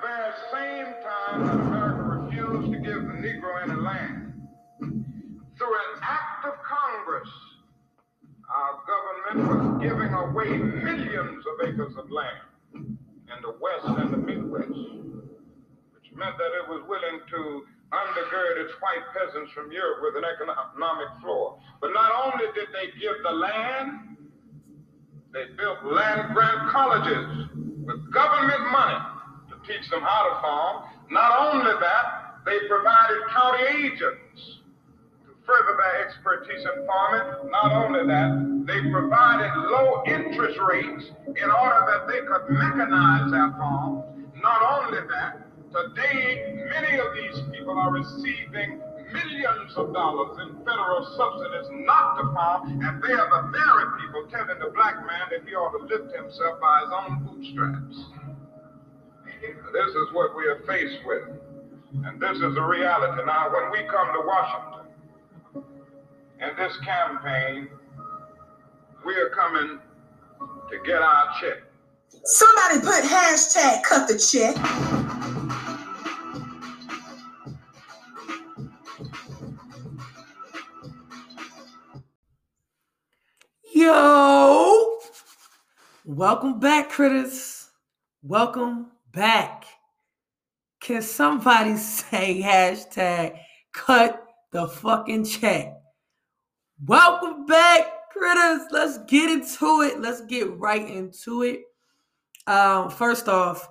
the very same time that America refused to give the Negro any land, through an act of Congress, our government was giving away millions of acres of land in the West and the Midwest, which meant that it was willing to undergird its white peasants from Europe with an economic floor. But not only did they give the land, they built land grant colleges with government money teach them how to farm. Not only that, they provided county agents to further their expertise in farming. Not only that, they provided low interest rates in order that they could mechanize their farms. Not only that, Today, many of these people are receiving millions of dollars in federal subsidies not to farm, and they are the very people telling the black man that he ought to lift himself by his own bootstraps. This is what we are faced with, and this is the reality. Now, when we come to Washington in this campaign, we are coming to get our check. Somebody put hashtag cut the check. Yo, welcome back, critters. Welcome back. Can somebody say hashtag cut the fucking check? Welcome back, critters. Let's get into it. Let's get right into it. Um, first off,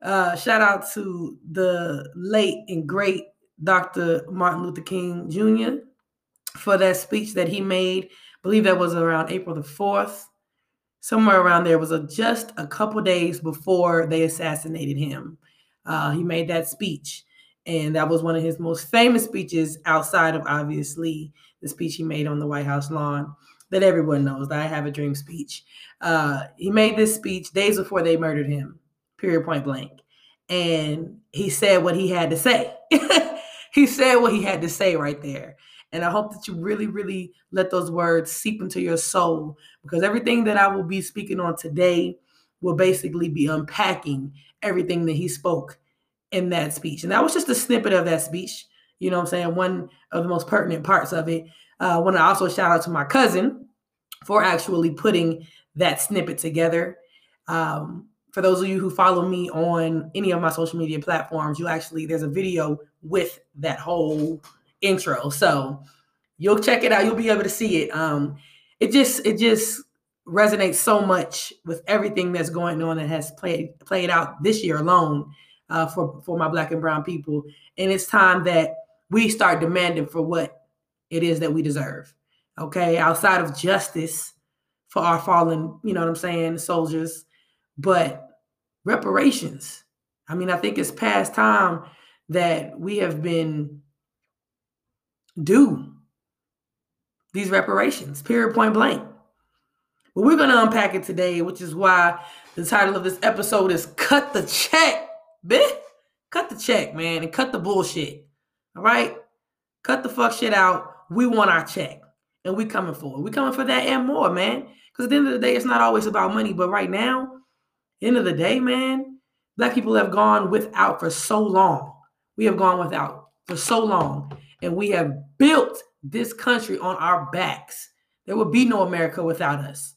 uh, shout out to the late and great Dr. Martin Luther King Jr. for that speech that he made believe that was around April the 4th. Somewhere around there was a, just a couple days before they assassinated him. Uh, he made that speech, and that was one of his most famous speeches outside of obviously the speech he made on the White House lawn that everyone knows, that I have a dream speech. Uh, he made this speech days before they murdered him, period, point blank. And he said what he had to say. he said what he had to say right there. And I hope that you really, really let those words seep into your soul because everything that I will be speaking on today will basically be unpacking everything that he spoke in that speech. And that was just a snippet of that speech. You know what I'm saying? One of the most pertinent parts of it. Uh, I want to also shout out to my cousin for actually putting that snippet together. Um, for those of you who follow me on any of my social media platforms, you actually, there's a video with that whole intro. So you'll check it out. You'll be able to see it. Um, it just it just resonates so much with everything that's going on and has played played out this year alone uh, for for my black and brown people. And it's time that we start demanding for what it is that we deserve. Okay, outside of justice for our fallen, you know what I'm saying, soldiers, but reparations. I mean, I think it's past time that we have been do these reparations, period, point blank. But we're going to unpack it today, which is why the title of this episode is Cut the Check, bitch. Cut the check, man, and cut the bullshit. All right? Cut the fuck shit out. We want our check. And we coming for it. We coming for that and more, man. Because at the end of the day, it's not always about money. But right now, end of the day, man, black people have gone without for so long. We have gone without for so long and we have built this country on our backs. There would be no America without us.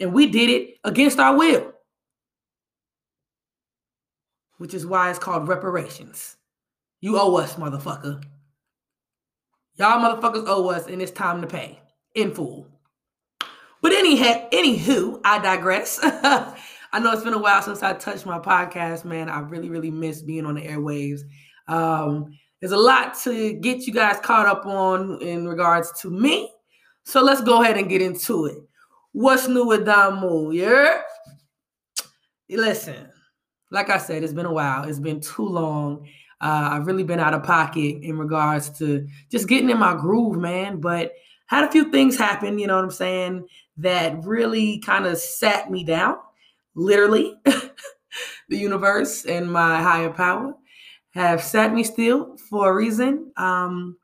And we did it against our will, which is why it's called reparations. You owe us, motherfucker. Y'all motherfuckers owe us, and it's time to pay in full. But anyhow, anywho, I digress. I know it's been a while since I touched my podcast, man. I really, really miss being on the airwaves. Um, there's a lot to get you guys caught up on in regards to me. So let's go ahead and get into it. What's new with Domo? Yeah. Listen, like I said, it's been a while. It's been too long. Uh, I've really been out of pocket in regards to just getting in my groove, man. But had a few things happen, you know what I'm saying, that really kind of sat me down, literally, the universe and my higher power have sat me still for a reason. Um,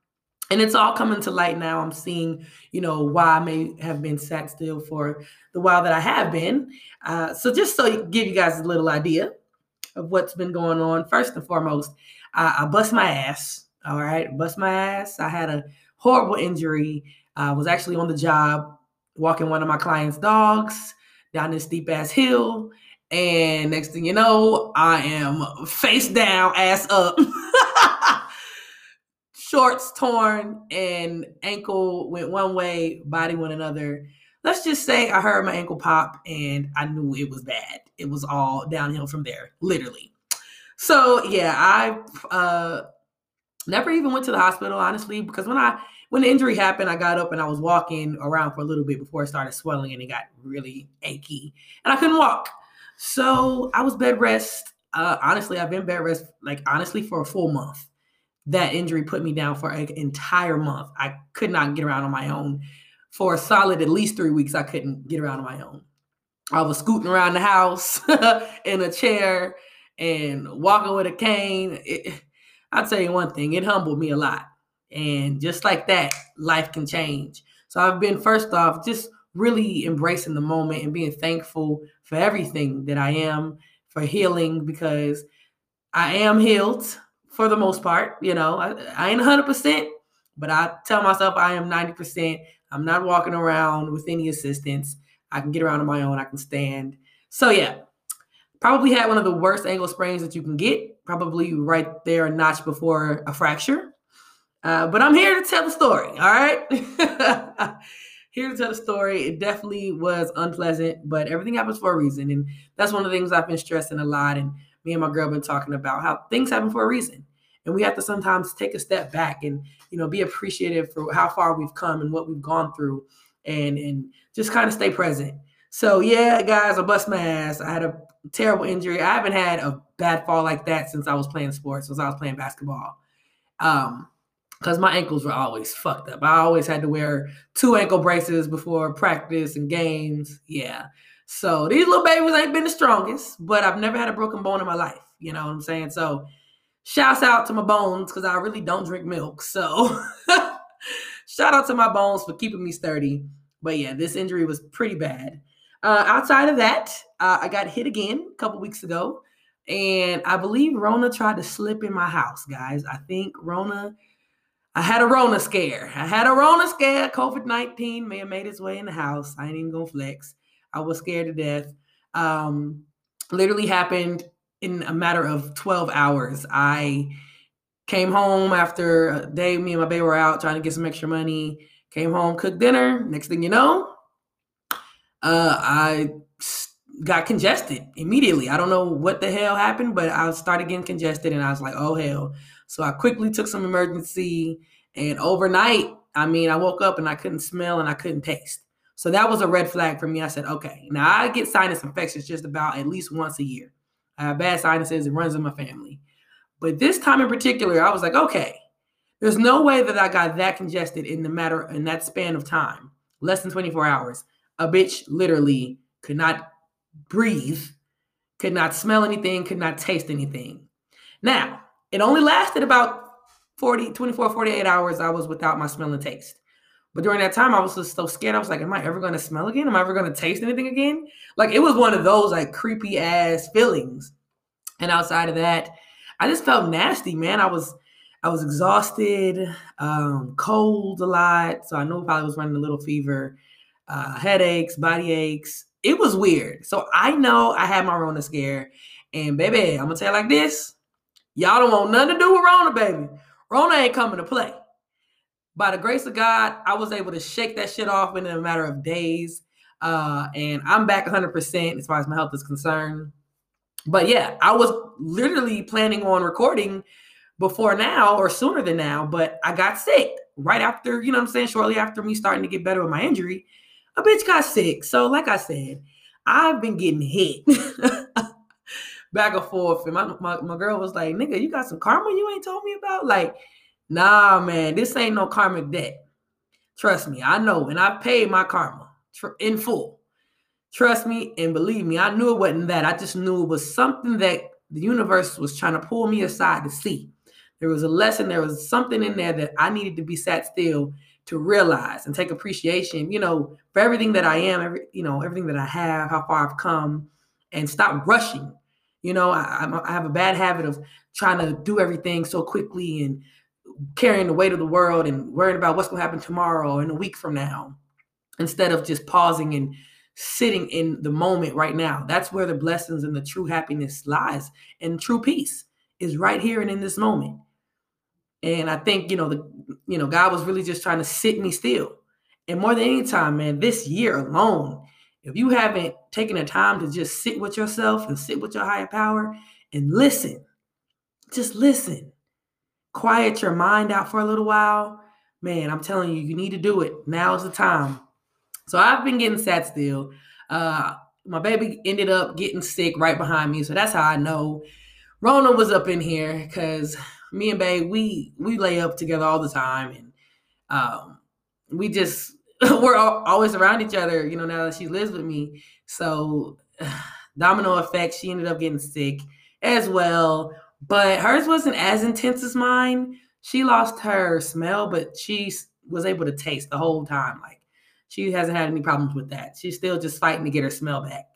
and it's all coming to light now. I'm seeing, you know, why I may have been sat still for the while that I have been. Uh, so just so give you guys a little idea, of what's been going on. First and foremost, I, I bust my ass. All right, bust my ass. I had a horrible injury. I was actually on the job walking one of my clients' dogs down this steep ass hill. And next thing you know, I am face down, ass up, shorts torn, and ankle went one way, body went another. Let's just say I heard my ankle pop and I knew it was bad. It was all downhill from there, literally. So yeah, I uh, never even went to the hospital, honestly, because when I when the injury happened, I got up and I was walking around for a little bit before it started swelling and it got really achy and I couldn't walk. So I was bed rest. Uh, honestly, I've been bed rest like honestly for a full month. That injury put me down for an entire month. I could not get around on my own. For a solid at least three weeks, I couldn't get around on my own. I was scooting around the house in a chair and walking with a cane. I'll tell you one thing, it humbled me a lot and just like that, life can change. So I've been, first off, just really embracing the moment and being thankful for everything that I am, for healing, because I am healed for the most part. You know, I, I ain't 100%, but I tell myself I am 90%. I'm not walking around with any assistance. I can get around on my own, I can stand. So, yeah, probably had one of the worst ankle sprains that you can get, probably right there a notch before a fracture. Uh, but I'm here to tell the story. All right. here to tell the story. It definitely was unpleasant, but everything happens for a reason. And that's one of the things I've been stressing a lot. And me and my girl been talking about how things happen for a reason. And we have to sometimes take a step back and, you know, be appreciative for how far we've come and what we've gone through and and just kind of stay present. So yeah, guys, I bust my ass. I had a terrible injury. I haven't had a bad fall like that since I was playing sports, since I was playing basketball. Um, because my ankles were always fucked up. I always had to wear two ankle braces before practice and games. Yeah. So these little babies ain't been the strongest, but I've never had a broken bone in my life. You know what I'm saying? So shouts out to my bones because I really don't drink milk. So shout out to my bones for keeping me sturdy. But yeah, this injury was pretty bad. Uh, outside of that, uh, I got hit again a couple weeks ago. And I believe Rona tried to slip in my house, guys. I think Rona I had a Rona scare. I had a Rona scare. COVID 19 may have made its way in the house. I ain't even gonna flex. I was scared to death. Um, literally happened in a matter of 12 hours. I came home after a day, me and my baby were out trying to get some extra money. Came home, cooked dinner. Next thing you know, uh, I got congested immediately. I don't know what the hell happened, but I started getting congested and I was like, oh hell. So I quickly took some Emergen-C and overnight, I mean, I woke up and I couldn't smell and I couldn't taste. So that was a red flag for me. I said, okay, now I get sinus infections just about at least once a year. I have bad sinuses, it runs in my family. But this time in particular, I was like, okay, there's no way that I got that congested in the matter in that span of time, less than 24 hours. A bitch literally could not breathe, could not smell anything, could not taste anything. Now, it only lasted about 40, 24, 48 hours. I was without my smell and taste. But during that time, I was just so scared. I was like, am I ever going to smell again? Am I ever going to taste anything again? Like, it was one of those like creepy ass feelings. And outside of that, I just felt nasty, man. I was, I was exhausted, um, cold a lot. So I knew I probably was running a little fever, uh, headaches, body aches it was weird. So I know I had my Rona scare. And baby, I'm gonna tell you like this. Y'all don't want nothing to do with Rona, baby. Rona ain't coming to play. By the grace of God, I was able to shake that shit off in a matter of days. Uh, and I'm back 100% as far as my health is concerned. But yeah, I was literally planning on recording before now or sooner than now, but I got sick right after, you know what I'm saying, shortly after me starting to get better with my injury a bitch got sick. So, like I said, I've been getting hit back and forth. And my, my, my girl was like, nigga, you got some karma you ain't told me about? Like, nah, man, this ain't no karmic debt. Trust me, I know. And I paid my karma in full. Trust me and believe me, I knew it wasn't that. I just knew it was something that the universe was trying to pull me aside to see. There was a lesson, there was something in there that I needed to be sat still to realize and take appreciation, you know, for everything that I am, every, you know, everything that I have, how far I've come, and stop rushing. You know, I, I have a bad habit of trying to do everything so quickly and carrying the weight of the world and worrying about what's going to happen tomorrow and a week from now instead of just pausing and sitting in the moment right now. That's where the blessings and the true happiness lies and true peace is right here and in this moment. And I think, you know, the you know, God was really just trying to sit me still. And more than any time, man, this year alone, if you haven't taken the time to just sit with yourself and sit with your higher power and listen, just listen. Quiet your mind out for a little while. Man, I'm telling you, you need to do it. Now's the time. So I've been getting sat still. Uh, my baby ended up getting sick right behind me, so that's how I know Rona was up in here because me and Babe we we lay up together all the time, and um, we just we're al- always around each other. You know, now that she lives with me, so domino effect. She ended up getting sick as well, but hers wasn't as intense as mine. She lost her smell, but she was able to taste the whole time. Like she hasn't had any problems with that. She's still just fighting to get her smell back.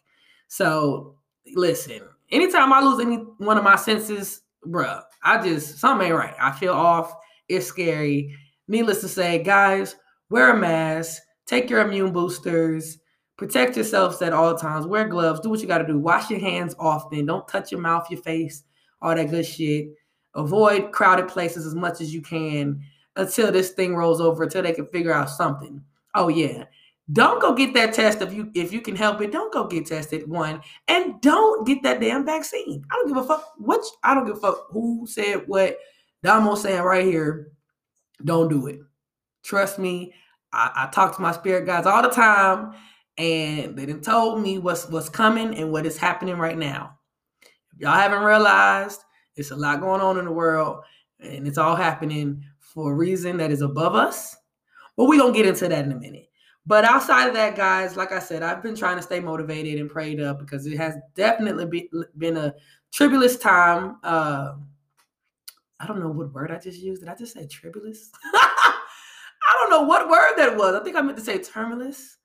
So listen, anytime I lose any one of my senses, bruh, I just something ain't right. I feel off. It's scary. Needless to say, guys, wear a mask, take your immune boosters, protect yourselves at all times, wear gloves, do what you got to do. Wash your hands often. Don't touch your mouth, your face, all that good shit. Avoid crowded places as much as you can until this thing rolls over, until they can figure out something. Oh yeah. Don't go get that test if you if you can help it. Don't go get tested. One and don't get that damn vaccine. I don't give a fuck which. I don't give a fuck who said what. Domo saying right here. Don't do it. Trust me. I, I talk to my spirit guides all the time, and they done told me what's what's coming and what is happening right now. Y'all haven't realized, it's a lot going on in the world, and it's all happening for a reason that is above us. Well, we're gonna get into that in a minute. But outside of that, guys, like I said, I've been trying to stay motivated and prayed up because it has definitely be, been a tribulous time. Uh, I don't know what word I just used. Did I just say tribulous? I don't know what word that was. I think I meant to say terminus.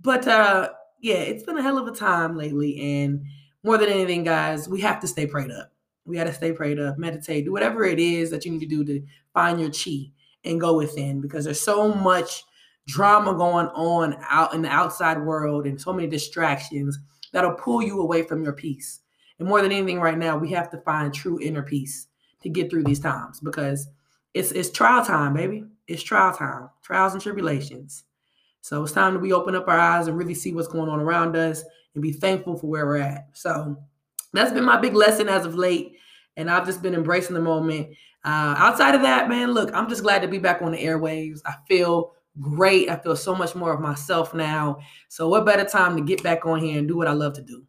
But uh, yeah, it's been a hell of a time lately. And more than anything, guys, we have to stay prayed up. We got to stay prayed up, meditate, do whatever it is that you need to do to find your chi and go within because there's so much drama going on out in the outside world and so many distractions that'll pull you away from your peace. And more than anything, right now, we have to find true inner peace to get through these times because it's it's trial time, baby. It's trial time, trials and tribulations. So it's time that we open up our eyes and really see what's going on around us and be thankful for where we're at. So that's been my big lesson as of late. And I've just been embracing the moment. Uh, outside of that, man, look, I'm just glad to be back on the airwaves. I feel great. I feel so much more of myself now. So, what better time to get back on here and do what I love to do?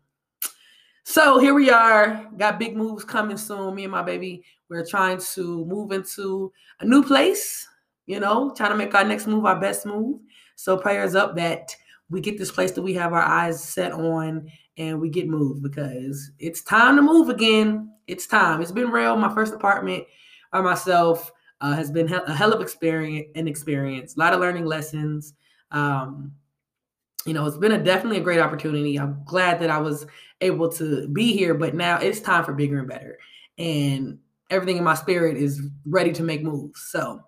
So, here we are. Got big moves coming soon. Me and my baby, we're trying to move into a new place, you know, trying to make our next move our best move. So, prayers up that we get this place that we have our eyes set on and we get moved because it's time to move again. It's time. It's been real. My first apartment by myself uh, has been a hell of experience an experience. A lot of learning lessons. Um, you know, it's been a definitely a great opportunity. I'm glad that I was able to be here, but now it's time for bigger and better. And everything in my spirit is ready to make moves. So,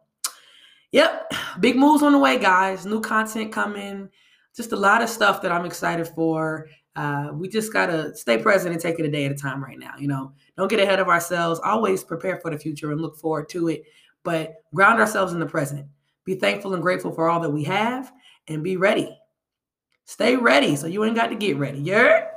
yep, big moves on the way, guys. New content coming. Just a lot of stuff that I'm excited for. Uh, we just gotta stay present and take it a day at a time right now. You know, don't get ahead of ourselves. Always prepare for the future and look forward to it, but ground ourselves in the present. Be thankful and grateful for all that we have, and be ready. Stay ready, so you ain't got to get ready. Yeah.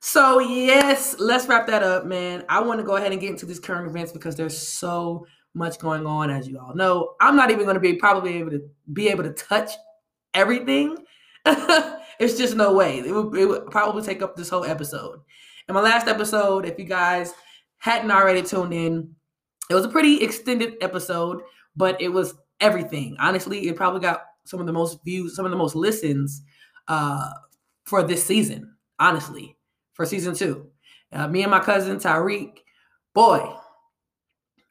So yes, let's wrap that up, man. I want to go ahead and get into these current events because there's so much going on, as you all know. I'm not even going to be probably able to be able to touch everything. it's just no way. It would, it would probably take up this whole episode. And my last episode, if you guys hadn't already tuned in, it was a pretty extended episode, but it was everything. Honestly, it probably got some of the most views, some of the most listens uh, for this season. Honestly, for season two, uh, me and my cousin Tyrik, boy,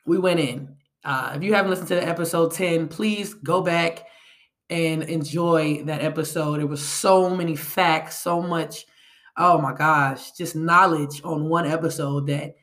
we went in. Uh, if you haven't listened to the episode 10, please go back and enjoy that episode. There was so many facts, so much oh my gosh, just knowledge on one episode that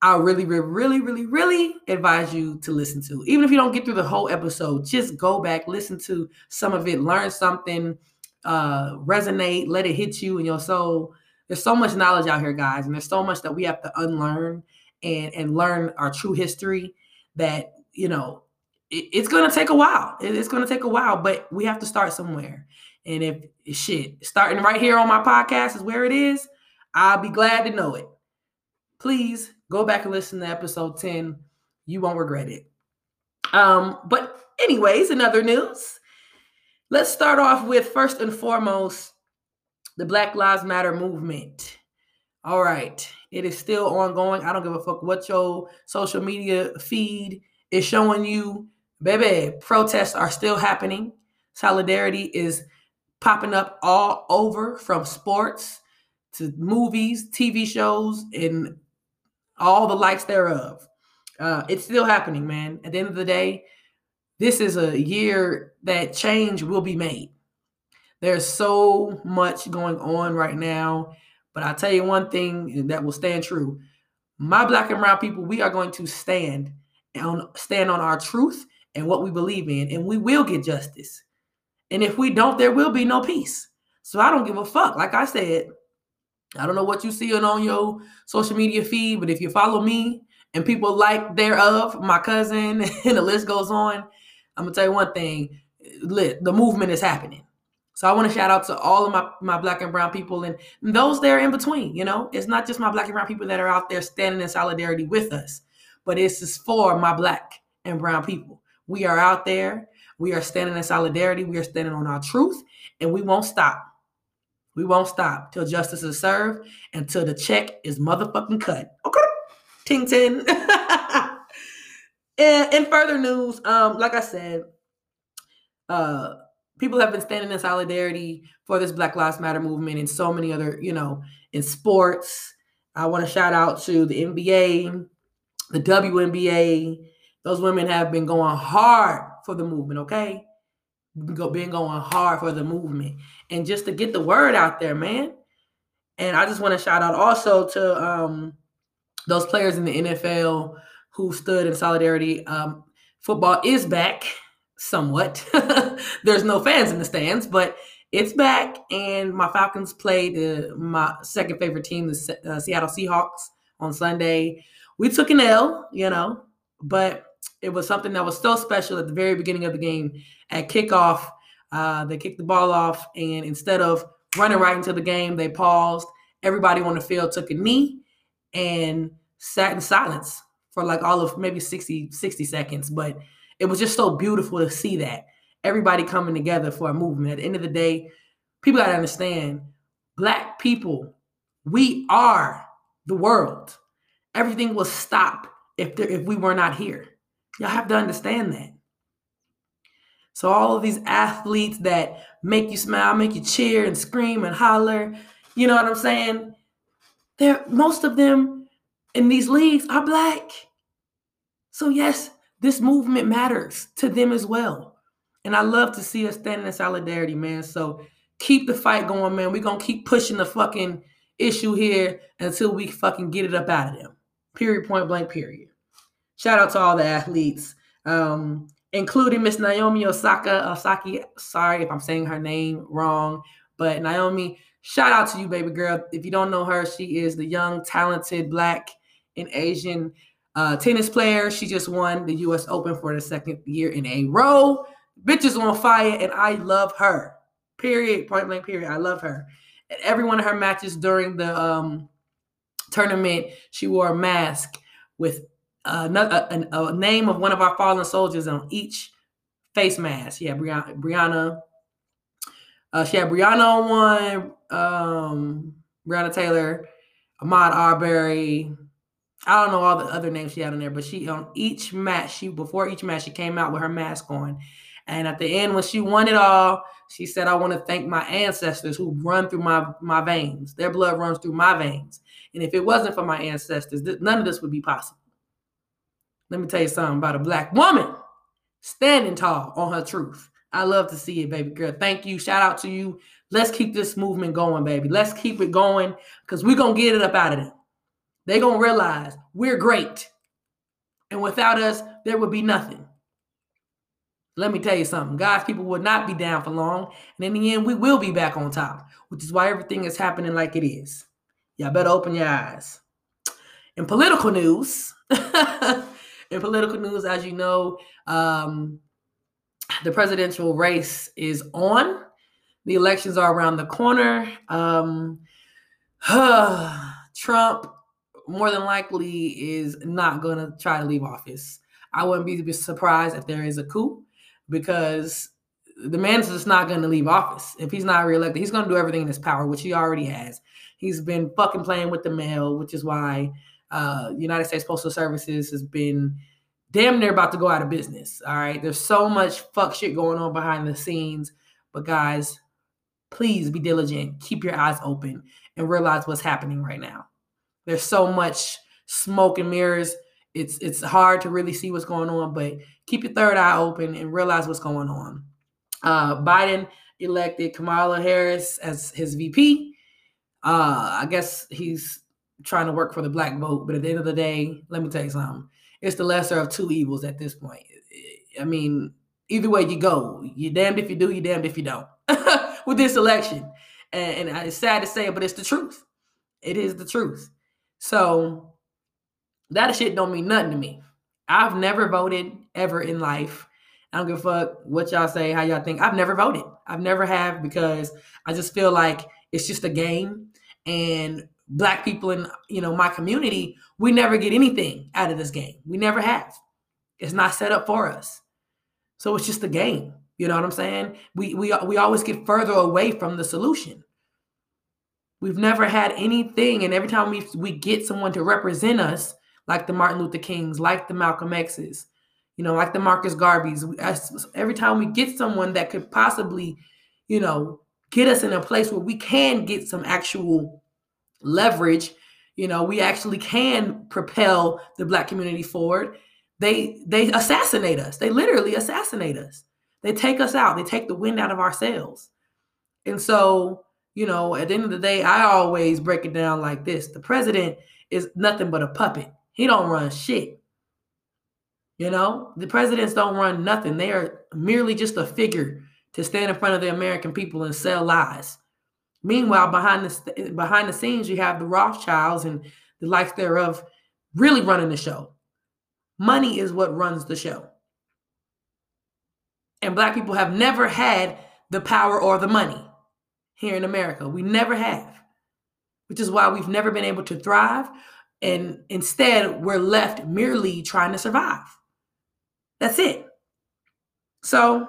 I really, really, really, really, really advise you to listen to. Even if you don't get through the whole episode, just go back, listen to some of it, learn something, uh, resonate, let it hit you in your soul. There's so much knowledge out here, guys, and there's so much that we have to unlearn and and learn our true history. That you know, it, it's gonna take a while. It, it's gonna take a while, but we have to start somewhere. And if shit starting right here on my podcast is where it is, I'll be glad to know it. Please go back and listen to episode 10. You won't regret it. Um, but anyways, in other news, let's start off with first and foremost the Black Lives Matter movement. All right, it is still ongoing. I don't give a fuck what your social media feed is showing you. Baby, protests are still happening. Solidarity is popping up all over from sports to movies, TV shows, and all the likes thereof. Uh, it's still happening, man. At the end of the day, this is a year that change will be made. There's so much going on right now, but I'll tell you one thing that will stand true. My black and brown people, we are going to stand on stand on our truth and what we believe in, and we will get justice. And if we don't, there will be no peace. So I don't give a fuck. Like I said, I don't know what you see on your social media feed, but if you follow me and people like thereof, my cousin, and the list goes on, I'm gonna tell you one thing: lit the movement is happening. So I want to shout out to all of my, my black and brown people and those there in between. You know, it's not just my black and brown people that are out there standing in solidarity with us, but it's for my black and brown people. We are out there. We are standing in solidarity. We are standing on our truth, and we won't stop. We won't stop till justice is served until the check is motherfucking cut. Okay. Ting ting. and in further news, um, like I said, uh, people have been standing in solidarity for this Black Lives Matter movement and so many other, you know, in sports. I want to shout out to the NBA, the WNBA. Those women have been going hard for the movement, okay? Been going hard for the movement and just to get the word out there, man. And I just want to shout out also to um, those players in the NFL who stood in solidarity. Um, football is back somewhat. There's no fans in the stands, but it's back. And my Falcons played uh, my second favorite team, the uh, Seattle Seahawks, on Sunday. We took an L, you know, but it was something that was so special at the very beginning of the game. At kickoff, uh, they kicked the ball off, and instead of running right into the game, they paused. Everybody on the field took a knee and sat in silence for like all of maybe 60, 60 seconds. But it was just so beautiful to see that everybody coming together for a movement. At the end of the day, people got to understand Black people, we are the world. Everything will stop if, there, if we were not here. Y'all have to understand that. So all of these athletes that make you smile, make you cheer and scream and holler, you know what I'm saying? They're most of them in these leagues are black. So yes, this movement matters to them as well. And I love to see us standing in solidarity, man. So keep the fight going, man. We're gonna keep pushing the fucking issue here until we fucking get it up out of them. Period, point blank, period. Shout out to all the athletes. Um, including Miss Naomi Osaka. Osaki, sorry if I'm saying her name wrong, but Naomi, shout out to you, baby girl. If you don't know her, she is the young, talented Black and Asian uh, tennis player. She just won the U.S. Open for the second year in a row. Bitch is on fire, and I love her. Period. Point blank. Period. I love her. At every one of her matches during the um, tournament, she wore a mask with a, a, a, name of one of our fallen soldiers on each face mask. She had Breonna. Breonna uh, she had Breonna on one, um, Breonna Taylor, Ahmaud Arbery. I don't know all the other names she had on there, but she on each match, she before each match, she came out with her mask on. And at the end, when she won it all, she said, I want to thank my ancestors who run through my, my veins. Their blood runs through my veins. And if it wasn't for my ancestors, th- none of this would be possible. Let me tell you something about a black woman standing tall on her truth. I love to see it, baby girl. Thank you. Shout out to you. Let's keep this movement going, baby. Let's keep it going because we're going to get it up out of them. They're going to realize we're great. And without us, there would be nothing. Let me tell you something. God's people will not be down for long. And in the end, we will be back on top, which is why everything is happening like it is. Y'all better open your eyes. In political news, in political news, as you know, um, the presidential race is on. The elections are around the corner. Um, Trump more than likely is not going to try to leave office. I wouldn't be surprised if there is a coup because the man is just not going to leave office. If he's not reelected, he's going to do everything in his power, which he already has. He's been fucking playing with the mail, which is why uh, United States Postal Services has been damn near about to go out of business. All right. There's so much fuck shit going on behind the scenes. But guys, please be diligent. Keep your eyes open and realize what's happening right now. There's so much smoke and mirrors. It's it's hard to really see what's going on, but keep your third eye open and realize what's going on. Uh, Biden elected Kamala Harris as his VP. Uh, I guess he's trying to work for the black vote, but at the end of the day, let me tell you something it's the lesser of two evils at this point. I mean, either way you go, you're damned if you do, you're damned if you don't with this election. And, and, it's sad to say, but it's the truth. It is the truth. So that shit don't mean nothing to me. I've never voted ever in life. I don't give a fuck what y'all say, how y'all think. I've never voted. I've never have because I just feel like it's just a game. And black people in you know my community we never get anything out of this game. We never have. It's not set up for us. So it's just a game. You know what i'm saying? We we, we always get further away from the solution. We've never had anything and every time we we get someone to represent us like the martin luther kings like the malcolm x's you know like the marcus garveys every time we get someone that could possibly you know get us in a place where we can get some actual leverage you know we actually can propel the black community forward. They they assassinate us. They literally assassinate us. They take us out. They take the wind out of our sails. And so you know at the end of the day i always break it down like this. The president is nothing but a puppet. He don't run shit. You know the presidents don't run nothing. They are merely just a figure to stand in front of the american people and sell lies Meanwhile, behind the behind the scenes, you have the Rothschilds and the likes thereof really running the show. Money is what runs the show. And black people have never had the power or the money here in America. We never have, which is why we've never been able to thrive. And instead, we're left merely trying to survive. That's it. So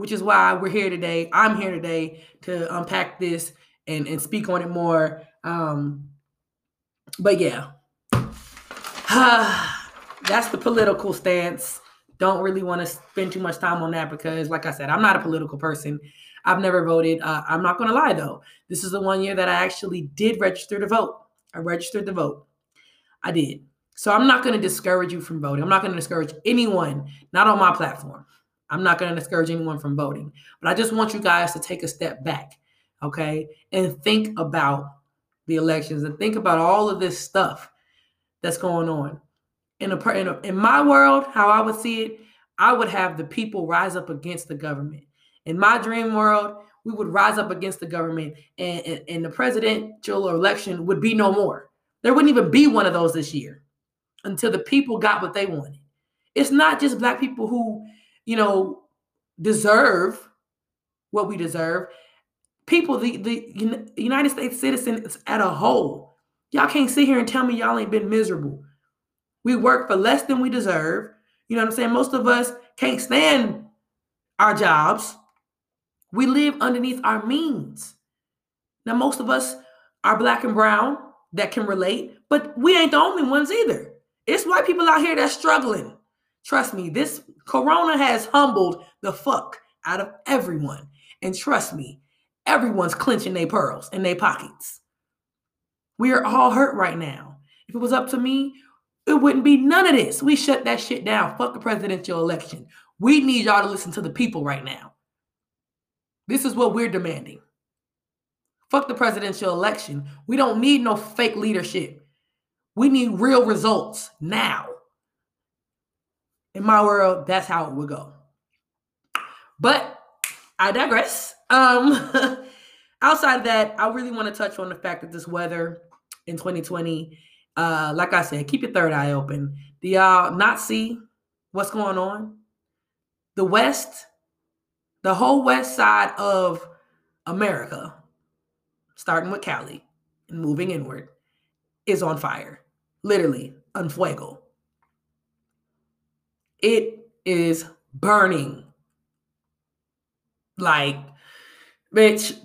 which is why we're here today. I'm here today to unpack this and, and speak on it more. Um, but yeah, that's the political stance. Don't really want to spend too much time on that because, like I said, I'm not a political person. I've never voted. Uh, I'm not going to lie though. This is the one year that I actually did register to vote. I registered to vote. I did. So I'm not going to discourage you from voting. I'm not going to discourage anyone, not on my platform. I'm not going to discourage anyone from voting, but I just want you guys to take a step back, okay, and think about the elections and think about all of this stuff that's going on. In a, in, a, in my world, how I would see it, I would have the people rise up against the government. In my dream world, we would rise up against the government, and, and, and the presidential election would be no more. There wouldn't even be one of those this year until the people got what they wanted. It's not just black people who you know, deserve what we deserve. People, the, the United States citizens at a whole, y'all can't sit here and tell me y'all ain't been miserable. We work for less than we deserve. You know what I'm saying? Most of us can't stand our jobs. We live underneath our means. Now, most of us are black and brown that can relate, but we ain't the only ones either. It's white people out here that's struggling. Trust me, this corona has humbled the fuck out of everyone. And trust me, everyone's clenching their pearls in their pockets. We are all hurt right now. If it was up to me, it wouldn't be none of this. We shut that shit down. Fuck the presidential election. We need y'all to listen to the people right now. This is what we're demanding. Fuck the presidential election. We don't need no fake leadership. We need real results now. In my world, that's how it would go. But I digress. Um, outside of that, I really want to touch on the fact that this weather in 2020, uh, like I said, keep your third eye open. Do y'all not see what's going on? The West, the whole west side of America, starting with Cali and moving inward, is on fire. Literally, on fuego. It is burning. Like, bitch.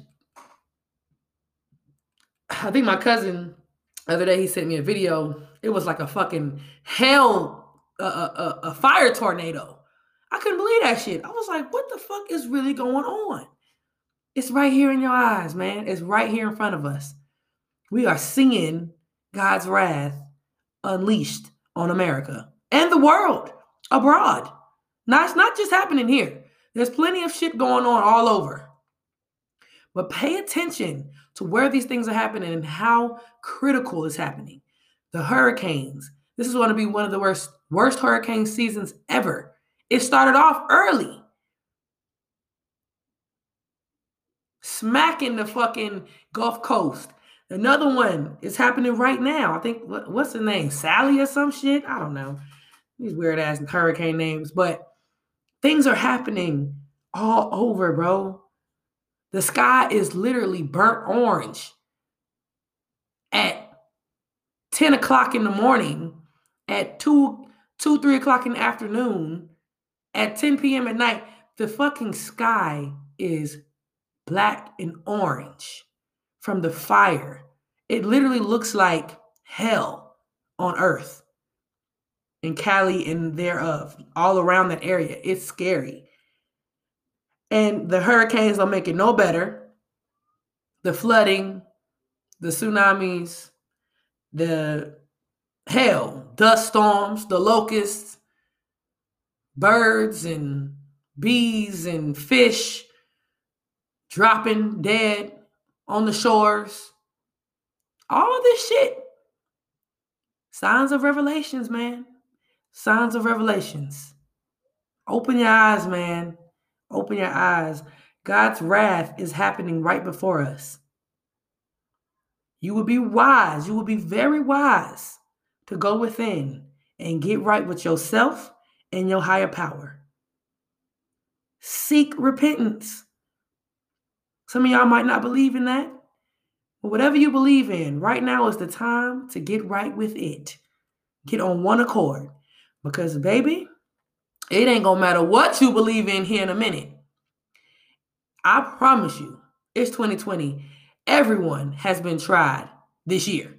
I think my cousin the other day he sent me a video. It was like a fucking hell, a, a, a fire tornado. I couldn't believe that shit. I was like, what the fuck is really going on? It's right here in your eyes, man. It's right here in front of us. We are seeing God's wrath unleashed on America and the world abroad. Now, it's not just happening here. There's plenty of shit going on all over. But pay attention to where these things are happening and how critical is happening. The hurricanes. This is going to be one of the worst worst hurricane seasons ever. It started off early. Smacking the fucking Gulf Coast. Another one is happening right now. I think what, what's the name? Sally or some shit? I don't know. These weird ass hurricane names, but things are happening all over, bro. The sky is literally burnt orange at 10 o'clock in the morning, at 2, 2, 3 o'clock in the afternoon, at 10 p.m. at night. The fucking sky is black and orange from the fire. It literally looks like hell on earth in Cali and thereof, all around that area. It's scary. And the hurricanes don't make it no better. The flooding, the tsunamis, the hell, dust storms, the locusts, birds and bees and fish dropping dead on the shores. All this shit. Signs of revelations, man. Signs of revelations. Open your eyes, man. Open your eyes. God's wrath is happening right before us. You will be wise. You will be very wise to go within and get right with yourself and your higher power. Seek repentance. Some of y'all might not believe in that. But whatever you believe in, right now is the time to get right with it. Get on one accord. Because, baby, it ain't gonna matter what you believe in here in a minute. I promise you, it's 2020. Everyone has been tried this year.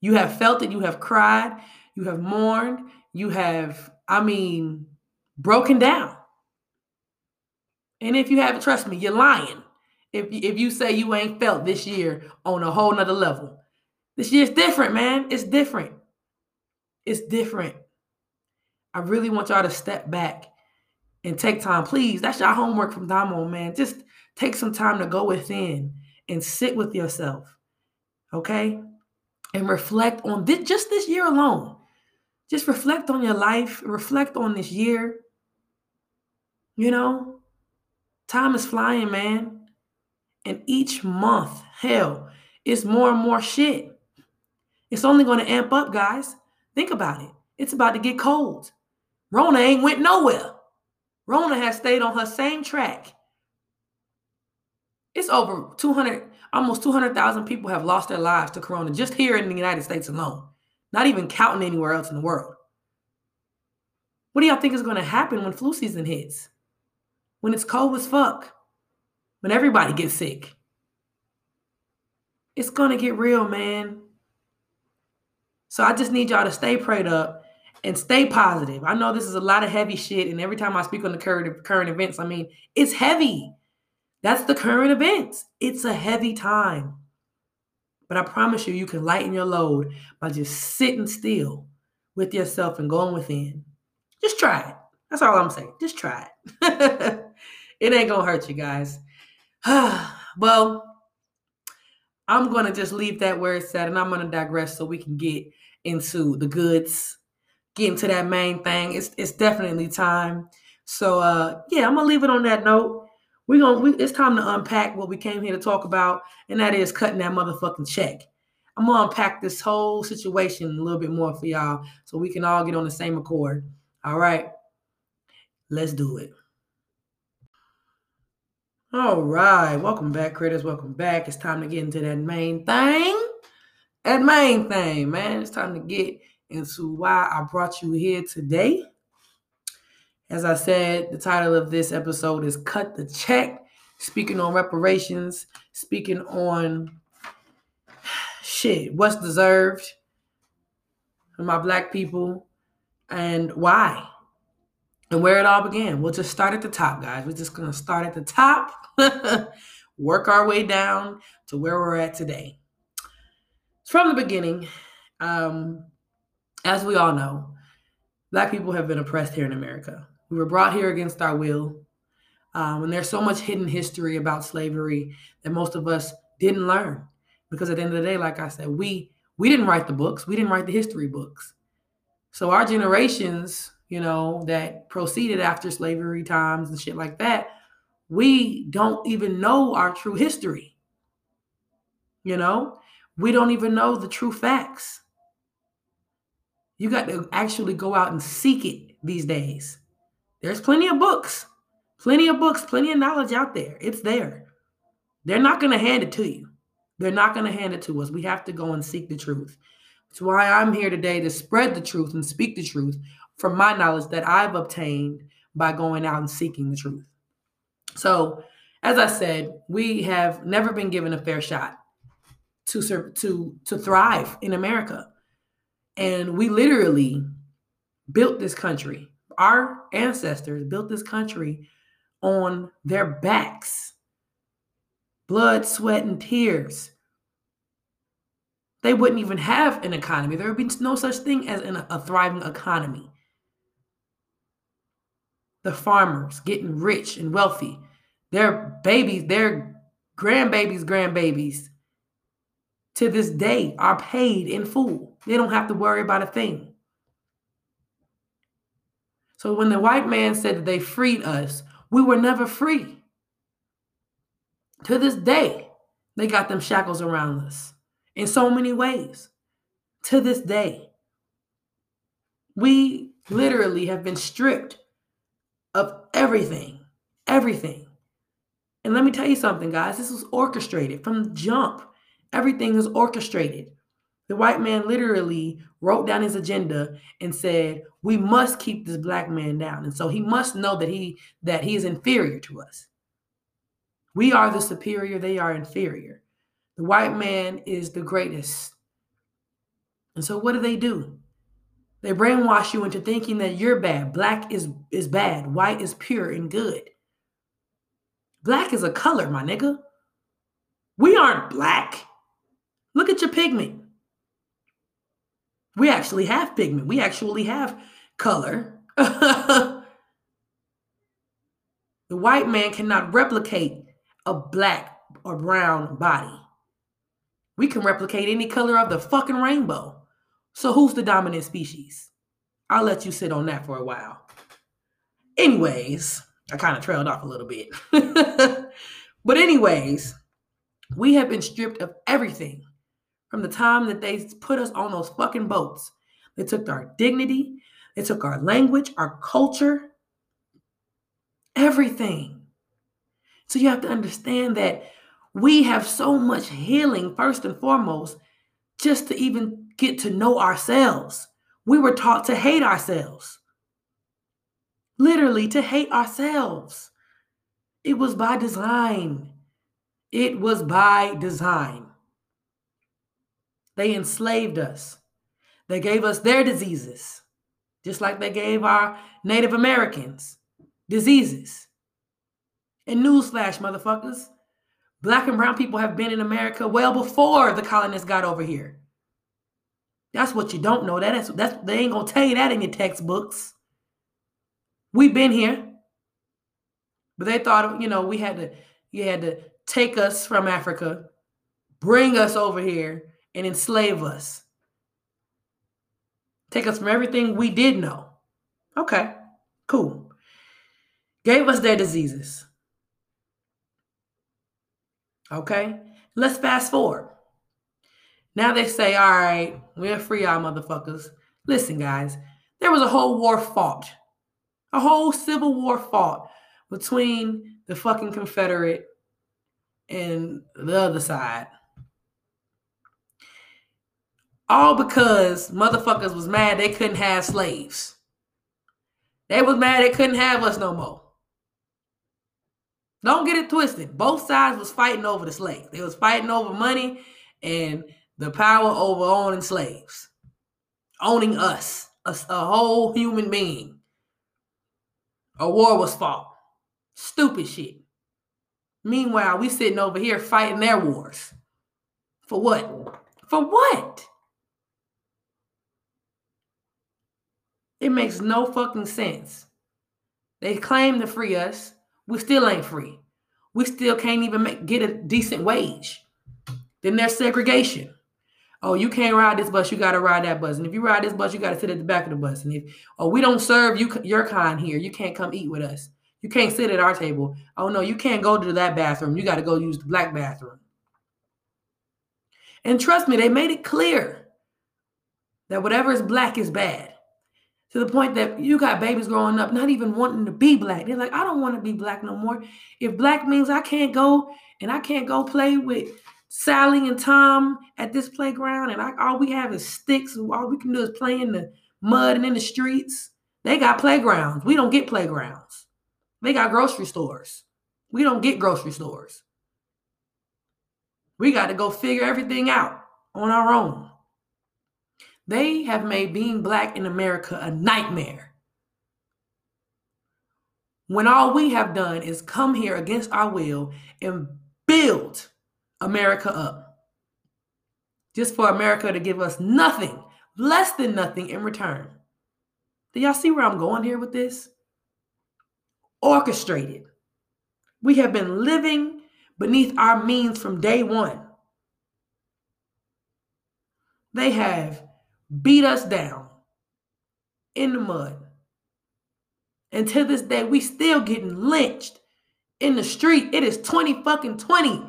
You have felt it, you have cried, you have mourned, you have, I mean, broken down. And if you haven't, trust me, you're lying. If, if you say you ain't felt this year on a whole nother level. This year's different, man. It's different. It's different. I really want y'all to step back and take time. Please, that's your homework from on, man. Just take some time to go within and sit with yourself, okay? And reflect on this, just this year alone. Just reflect on your life, reflect on this year. You know, time is flying, man. And each month, hell, it's more and more shit. It's only going to amp up, guys. Think about it. It's about to get cold. Rona ain't went nowhere. Rona has stayed on her same track. It's over 200, almost 200,000 people have lost their lives to Corona just here in the United States alone, not even counting anywhere else in the world. What do y'all think is going to happen when flu season hits? When it's cold as fuck? When everybody gets sick? It's going to get real, man. So I just need y'all to stay prayed up and stay positive. I know this is a lot of heavy shit, and every time I speak on the current current events, I mean it's heavy. That's the current events. It's a heavy time. But I promise you, you can lighten your load by just sitting still with yourself and going within. Just try it. That's all I'm saying. Just try it. it ain't gonna hurt you guys. well, I'm gonna just leave that where it's at, and I'm gonna digress so we can get into the goods, get to that main thing. It's it's definitely time. So uh yeah, I'm gonna leave it on that note. We're gonna we, it's time to unpack what we came here to talk about, and that is cutting that motherfucking check. I'm gonna unpack this whole situation a little bit more for y'all so we can all get on the same accord. All right, let's do it. All right, welcome back, critters. Welcome back. It's time to get into that main thing. That main thing, man. It's time to get into why I brought you here today. As I said, the title of this episode is Cut the Check, speaking on reparations, speaking on shit, what's deserved for my black people and why and where it all began. We'll just start at the top, guys. We're just going to start at the top, work our way down to where we're at today. From the beginning, um, as we all know, black people have been oppressed here in America. We were brought here against our will. Um, and there's so much hidden history about slavery that most of us didn't learn. Because at the end of the day like i said we we didn't write the books. We didn't write the history books. So our generations you know that proceeded after slavery times and shit like that we don't even know our true history. You know? We don't even know the true facts you got to actually go out and seek it these days there's plenty of books plenty of books plenty of knowledge out there it's there they're not going to hand it to you they're not going to hand it to us. We have to go and seek the truth. That's why I'm here today to spread the truth and speak the truth from my knowledge that I've obtained by going out and seeking the truth. So, as I said, we have never been given a fair shot to serve, to to thrive in America. And we literally built this country. Our ancestors built this country on their backs. Blood, sweat, and tears they wouldn't even have an economy. There would be no such thing as an, a thriving economy. The farmers getting rich and wealthy, their babies, their grandbabies, grandbabies, to this day are paid in full. They don't have to worry about a thing. So when the white man said that they freed us, we were never free. To this day, they got them shackles around us in so many ways to this day. We literally have been stripped of everything, everything. And let me tell you something, guys. This was orchestrated from jump. Everything is orchestrated. The white man literally wrote down his agenda and said, "We must keep this black man down." And so he must know that he that he is inferior to us. We are the superior, they are inferior. The white man is the greatest. And so what do they do? They brainwash you into thinking that you're bad. Black is is bad. White is pure and good. Black is a color, my nigga. We aren't black. Look at your pigment. We actually have pigment. We actually have color. the white man cannot replicate a black or brown body. We can replicate any color of the fucking rainbow. So who's the dominant species? I'll let you sit on that for a while. Anyways, I kind of trailed off a little bit. but, anyways, we have been stripped of everything from the time that they put us on those fucking boats. They took our dignity, they took our language, our culture, everything. So you have to understand that we have so much healing, first and foremost, just to even get to know ourselves. We were taught to hate ourselves, literally, to hate ourselves. It was by design. It was by design. They enslaved us. They gave us their diseases, just like they gave our Native Americans diseases. And newsflash, motherfuckers, Black and brown people have been in America well before the colonists got over here. That's what you don't know. That is that's they ain't gonna tell you that in your textbooks. We've been here. But they thought, you know, we had to, you had to take us from Africa, bring us over here, and enslave us. Take us from everything we did know. Okay, cool. Gave us their diseases. Okay, let's fast forward. Now they say, all right, we're free our motherfuckers. Listen, guys, there was a whole war fought, a whole civil war fought between the fucking Confederate and the other side. All because motherfuckers was mad they couldn't have slaves. They was mad they couldn't have us no more. Don't get it twisted. Both sides was fighting over the slaves. They was fighting over money and the power over owning slaves. Owning us, a, a whole human being. A war was fought. Stupid shit. Meanwhile, we sitting over here fighting their wars. For what? For what? It makes no fucking sense. They claim to free us. We still ain't free. We still can't even make, get a decent wage. Then there's segregation. Oh, you can't ride this bus. You got to ride that bus. And if you ride this bus, you got to sit at the back of the bus. And if oh, we don't serve you your kind here, you can't come eat with us. You can't sit at our table. Oh no, you can't go to that bathroom. You got to go use the black bathroom. And trust me, they made it clear that whatever is black is bad to the point that you got babies growing up not even wanting to be black. They're like, I don't want to be black no more. If black means I can't go and I can't go play with Sally and Tom at this playground, and I, all we have is sticks, and all we can do is play in the mud and in the streets. They got playgrounds. We don't get playgrounds. They got grocery stores. We don't get grocery stores. We got to go figure everything out on our own. They have made being black in America a nightmare. When all we have done is come here against our will and build America up. Just for America to give us nothing, less than nothing in return. Do y'all see where I'm going here with this? Orchestrated. We have been living beneath our means from day one. They have beat us down in the mud. And to this day, we still getting lynched in the street. It is 20 fucking 20.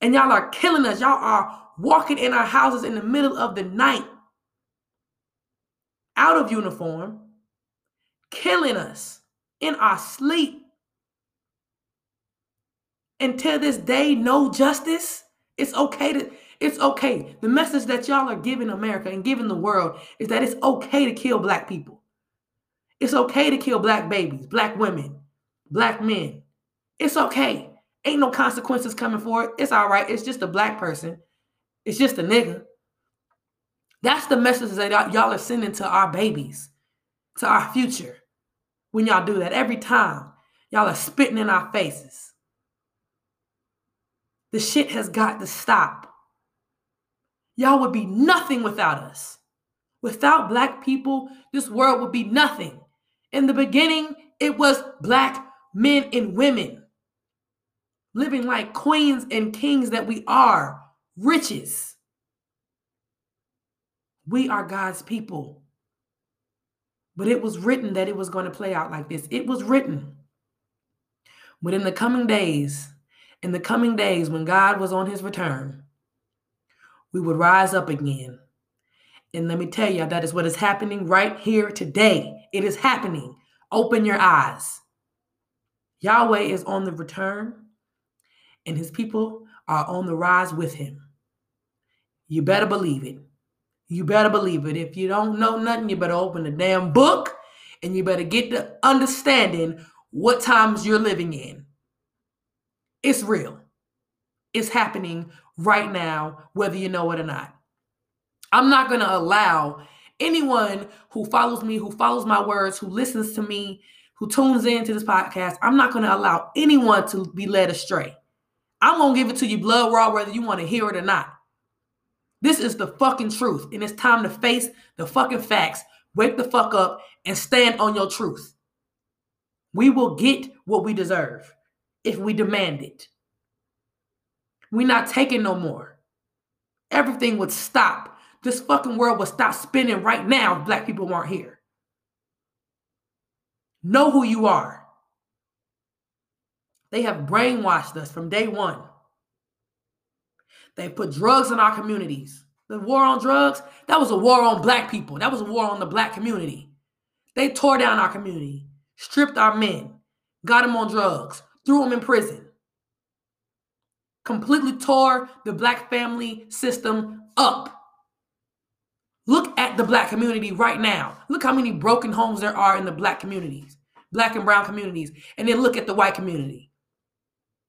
And y'all are killing us. Y'all are walking in our houses in the middle of the night out of uniform, killing us in our sleep. And to this day, no justice. It's okay to it's okay. The message that y'all are giving America and giving the world is that it's okay to kill black people. It's okay to kill black babies, black women, black men. It's okay. Ain't no consequences coming for it. It's all right. It's just a black person. It's just a nigga. That's the message that y'all are sending to our babies, to our future. When y'all do that, every time y'all are spitting in our faces. The shit has got to stop. Y'all would be nothing without us. Without black people, this world would be nothing. In the beginning, it was black men and women living like queens and kings that we are, riches. We are God's people. But it was written that it was going to play out like this. It was written. But in the coming days, in the coming days when God was on his return, we would rise up again. And let me tell you, that is what is happening right here today. It is happening. Open your eyes. Yahweh is on the return, and his people are on the rise with him. You better believe it. You better believe it. If you don't know nothing, you better open the damn book and you better get the understanding what times you're living in. It's real. It's happening right now, whether you know it or not. I'm not going to allow anyone who follows me, who follows my words, who listens to me, who tunes into this podcast, I'm not going to allow anyone to be led astray. I'm going to give it to you blood raw, whether you want to hear it or not. This is the fucking truth. And it's time to face the fucking facts, wake the fuck up, and stand on your truth. We will get what we deserve if we demand it. We're not taking no more. Everything would stop. This fucking world would stop spinning right now if black people weren't here. Know who you are. They have brainwashed us from day one. They put drugs in our communities. The war on drugs, that was a war on black people. That was a war on the black community. They tore down our community, stripped our men, got them on drugs, threw them in prison, completely tore the black family system up. Look at the black community right now. Look how many broken homes there are in the black communities, black and brown communities. And then look at the white community.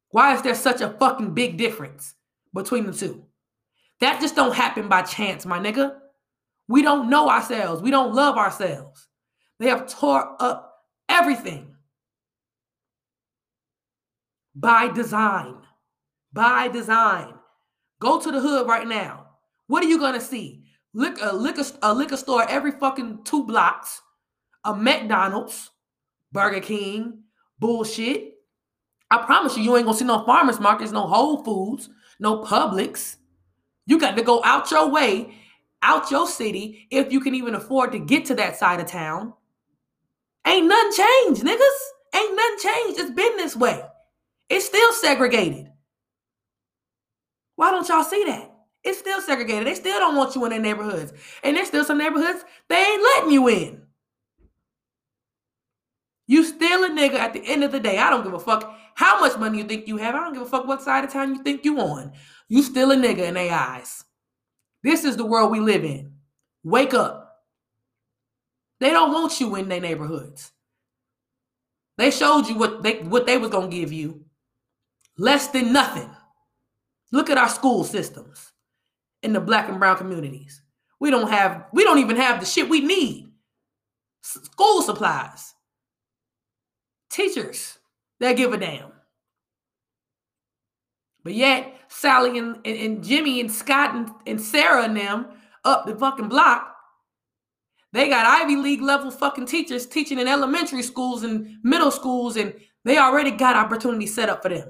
Why is there such a fucking big difference between the two? That just don't happen by chance, my nigga. We don't know ourselves. We don't love ourselves. They have tore up everything by design. By design. Go to the hood right now. What are you gonna see? Lick a liquor a liquor store every fucking two blocks, a McDonald's, Burger King, bullshit. I promise you, you ain't gonna see no farmers markets, no Whole Foods, no Publix. You got to go out your way, out your city, if you can even afford to get to that side of town. Ain't nothing changed, niggas. Ain't nothing changed. It's been this way. It's still segregated. Why don't y'all see that? It's still segregated. They still don't want you in their neighborhoods. And there's still some neighborhoods they ain't letting you in. You still a nigga at the end of the day. I don't give a fuck how much money you think you have. I don't give a fuck what side of town you think you on. You still a nigga in their eyes. This is the world we live in. Wake up. They don't want you in their neighborhoods. They showed you what they what they was gonna give you. Less than nothing. Look at our school systems in the black and brown communities. We don't have, we don't even have the shit we need. School supplies. Teachers that give a damn. But yet, Sally and, and, and Jimmy and Scott and, and Sarah and them up the fucking block they got Ivy League level fucking teachers teaching in elementary schools and middle schools, and they already got opportunity set up for them.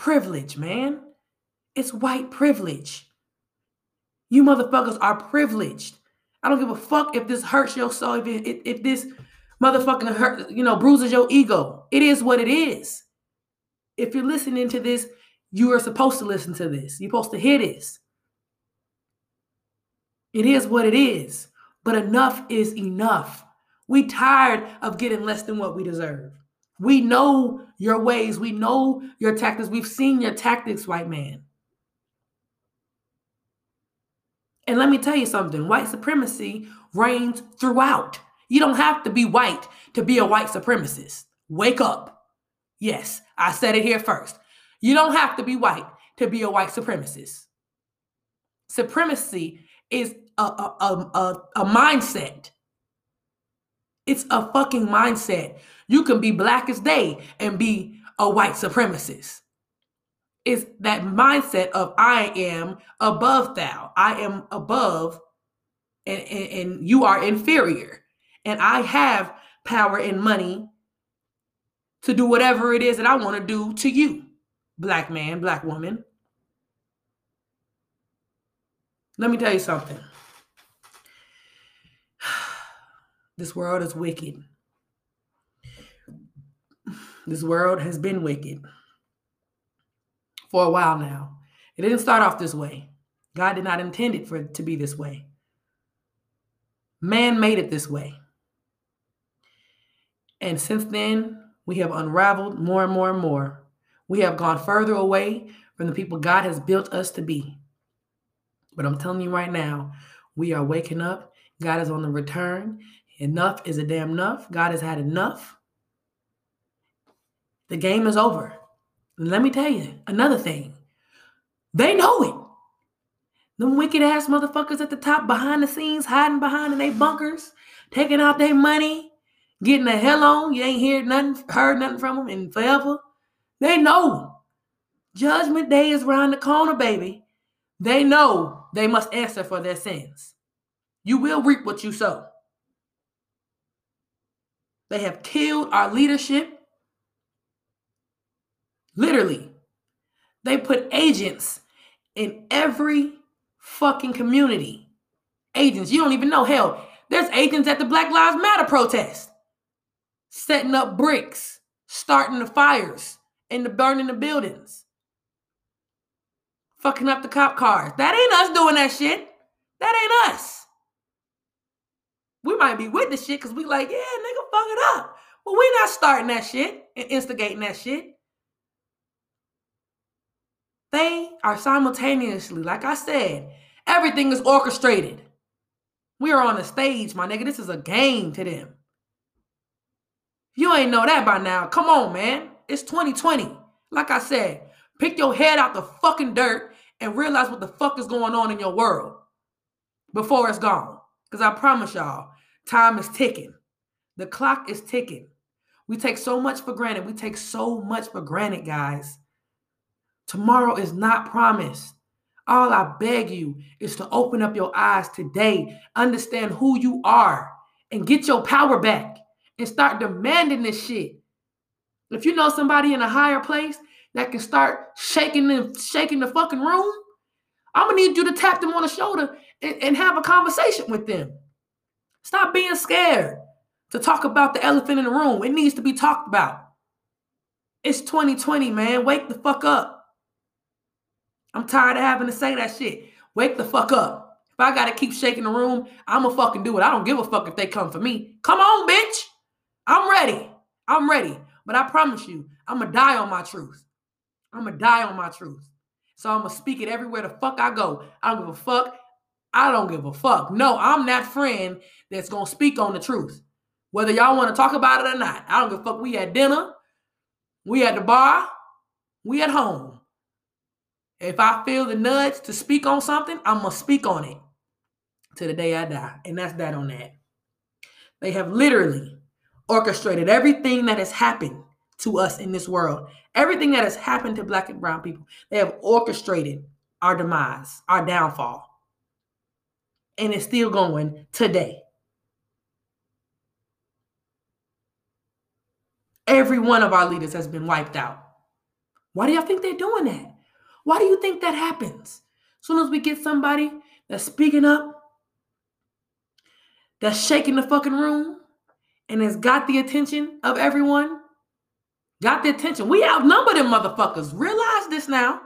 Privilege, man. It's white privilege. You motherfuckers are privileged. I don't give a fuck if this hurts your soul, if, it, if this motherfucking hurt, you know, bruises your ego. It is what it is. If you're listening to this, you are supposed to listen to this. You're supposed to hear this. It is what it is. But enough is enough. We tired of getting less than what we deserve. We know your ways. We know your tactics. We've seen your tactics, white man. And let me tell you something white supremacy reigns throughout. You don't have to be white to be a white supremacist. Wake up. Yes, I said it here first. You don't have to be white to be a white supremacist. Supremacy is a, a, a, a, mindset. It's a fucking mindset. You can be black as day and be a white supremacist. It's that mindset of I am above thou. I am above and, and, and you are inferior. And I have power and money to do whatever it is that I want to do to you, black man, black woman. Let me tell you something. This world is wicked. This world has been wicked for a while now. It didn't start off this way. God did not intend it for it to be this way. Man made it this way. And since then, we have unraveled more and more and more. We have gone further away from the people God has built us to be. But I'm telling you right now, we are waking up. God is on the return. Enough is a damn enough. God has had enough. The game is over. Let me tell you another thing. They know it. Them wicked ass motherfuckers at the top behind the scenes, hiding behind in their bunkers, taking out their money, getting the hell on. You ain't heard nothing, heard nothing from them in forever. They know. Judgment day is around the corner, baby. They know they must answer for their sins. You will reap what you sow. They have killed our leadership. Literally, they put agents in every fucking community. Agents, you don't even know. Hell, there's agents at the Black Lives Matter protest, setting up bricks, starting the fires, and the burning the buildings, fucking up the cop cars. That ain't us doing that shit. That ain't us. We might be with the shit because we like, yeah, nigga, fuck it up. But we not starting that shit and instigating that shit. They are simultaneously, like I said, everything is orchestrated. We are on a stage, my nigga. This is a game to them. You ain't know that by now. Come on, man. It's 2020. Like I said, pick your head out the fucking dirt and realize what the fuck is going on in your world before it's gone. Because I promise y'all, time is ticking. The clock is ticking. We take so much for granted. We take so much for granted, guys. Tomorrow is not promised. All I beg you is to open up your eyes today, understand who you are, and get your power back and start demanding this shit. If you know somebody in a higher place that can start shaking the shaking the fucking room, I'm gonna need you to tap them on the shoulder and, and have a conversation with them. Stop being scared to talk about the elephant in the room. It needs to be talked about. It's 2020, man. Wake the fuck up. I'm tired of having to say that shit. Wake the fuck up. If I gotta keep shaking the room, I'ma fucking do it. I don't give a fuck if they come for me. Come on, bitch. I'm ready. I'm ready. But I promise you, I'ma die on my truth. I'ma die on my truth. So I'ma speak it everywhere the fuck I go. I don't give a fuck. I don't give a fuck. No, I'm that friend that's gonna speak on the truth. Whether y'all want to talk about it or not. I don't give a fuck. We at dinner, we at the bar, we at home. If I feel the nudge to speak on something, I'm to speak on it to the day I die. And that's that on that. They have literally orchestrated everything that has happened to us in this world, everything that has happened to black and brown people. They have orchestrated our demise, our downfall. And it's still going today. Every one of our leaders has been wiped out. Why do y'all think they're doing that? Why do you think that happens? As soon as we get somebody that's speaking up, that's shaking the fucking room, and has got the attention of everyone, got the attention. We outnumber them motherfuckers. Realize this now.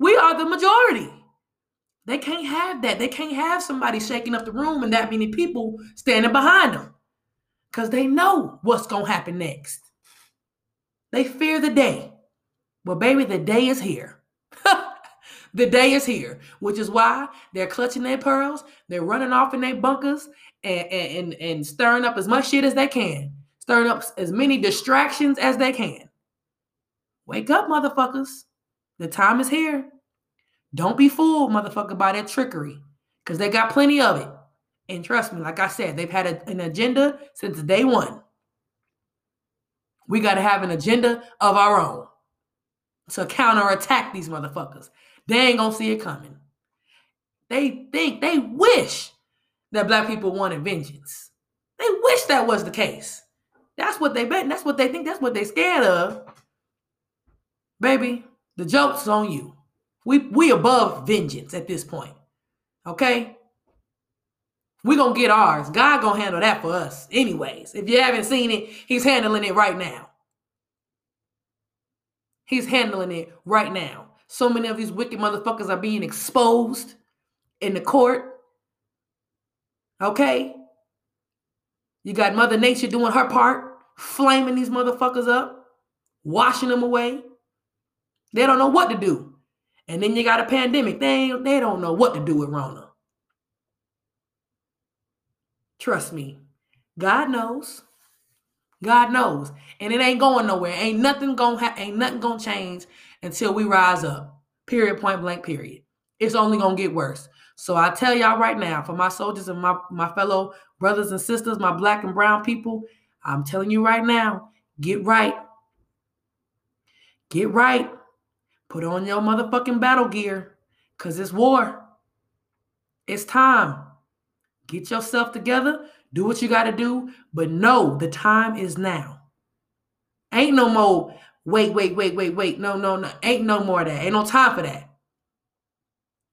We are the majority. They can't have that. They can't have somebody shaking up the room and that many people standing behind them because they know what's going to happen next. They fear the day. Well, baby, the day is here. the day is here, which is why they're clutching their pearls, they're running off in their bunkers and, and, and stirring up as much shit as they can, stirring up as many distractions as they can. Wake up, motherfuckers. The time is here. Don't be fooled, motherfucker, by that trickery, because they got plenty of it. And trust me, like I said, they've had a, an agenda since day one. We got to have an agenda of our own to counterattack these motherfuckers. They ain't gonna see it coming. They think, they wish that black people wanted vengeance. They wish that was the case. That's what they bet. That's what they think. That's what they scared of. Baby, the joke's on you. We we above vengeance at this point. Okay? we gonna get ours. God gonna handle that for us. Anyways, if you haven't seen it, he's handling it right now. He's handling it right now. So many of these wicked motherfuckers are being exposed in the court. Okay? You got Mother Nature doing her part, flaming these motherfuckers up, washing them away. They don't know what to do. And then you got a pandemic. They they don't know what to do with Rona. Trust me. God knows. God knows. And it ain't going nowhere. Ain't nothing gonna ha- ain't nothing gonna change until we rise up. Period, point blank, period. It's only gonna get worse. So I tell y'all right now, for my soldiers and my, my fellow brothers and sisters, my black and brown people, I'm telling you right now, get right. Get right. Put on your motherfucking battle gear. Cause it's war. It's time. Get yourself together. Do what you got to do, but know the time is now. Ain't no more wait, wait, wait, wait, wait. No, no, no. Ain't no more that. Ain't no time for that.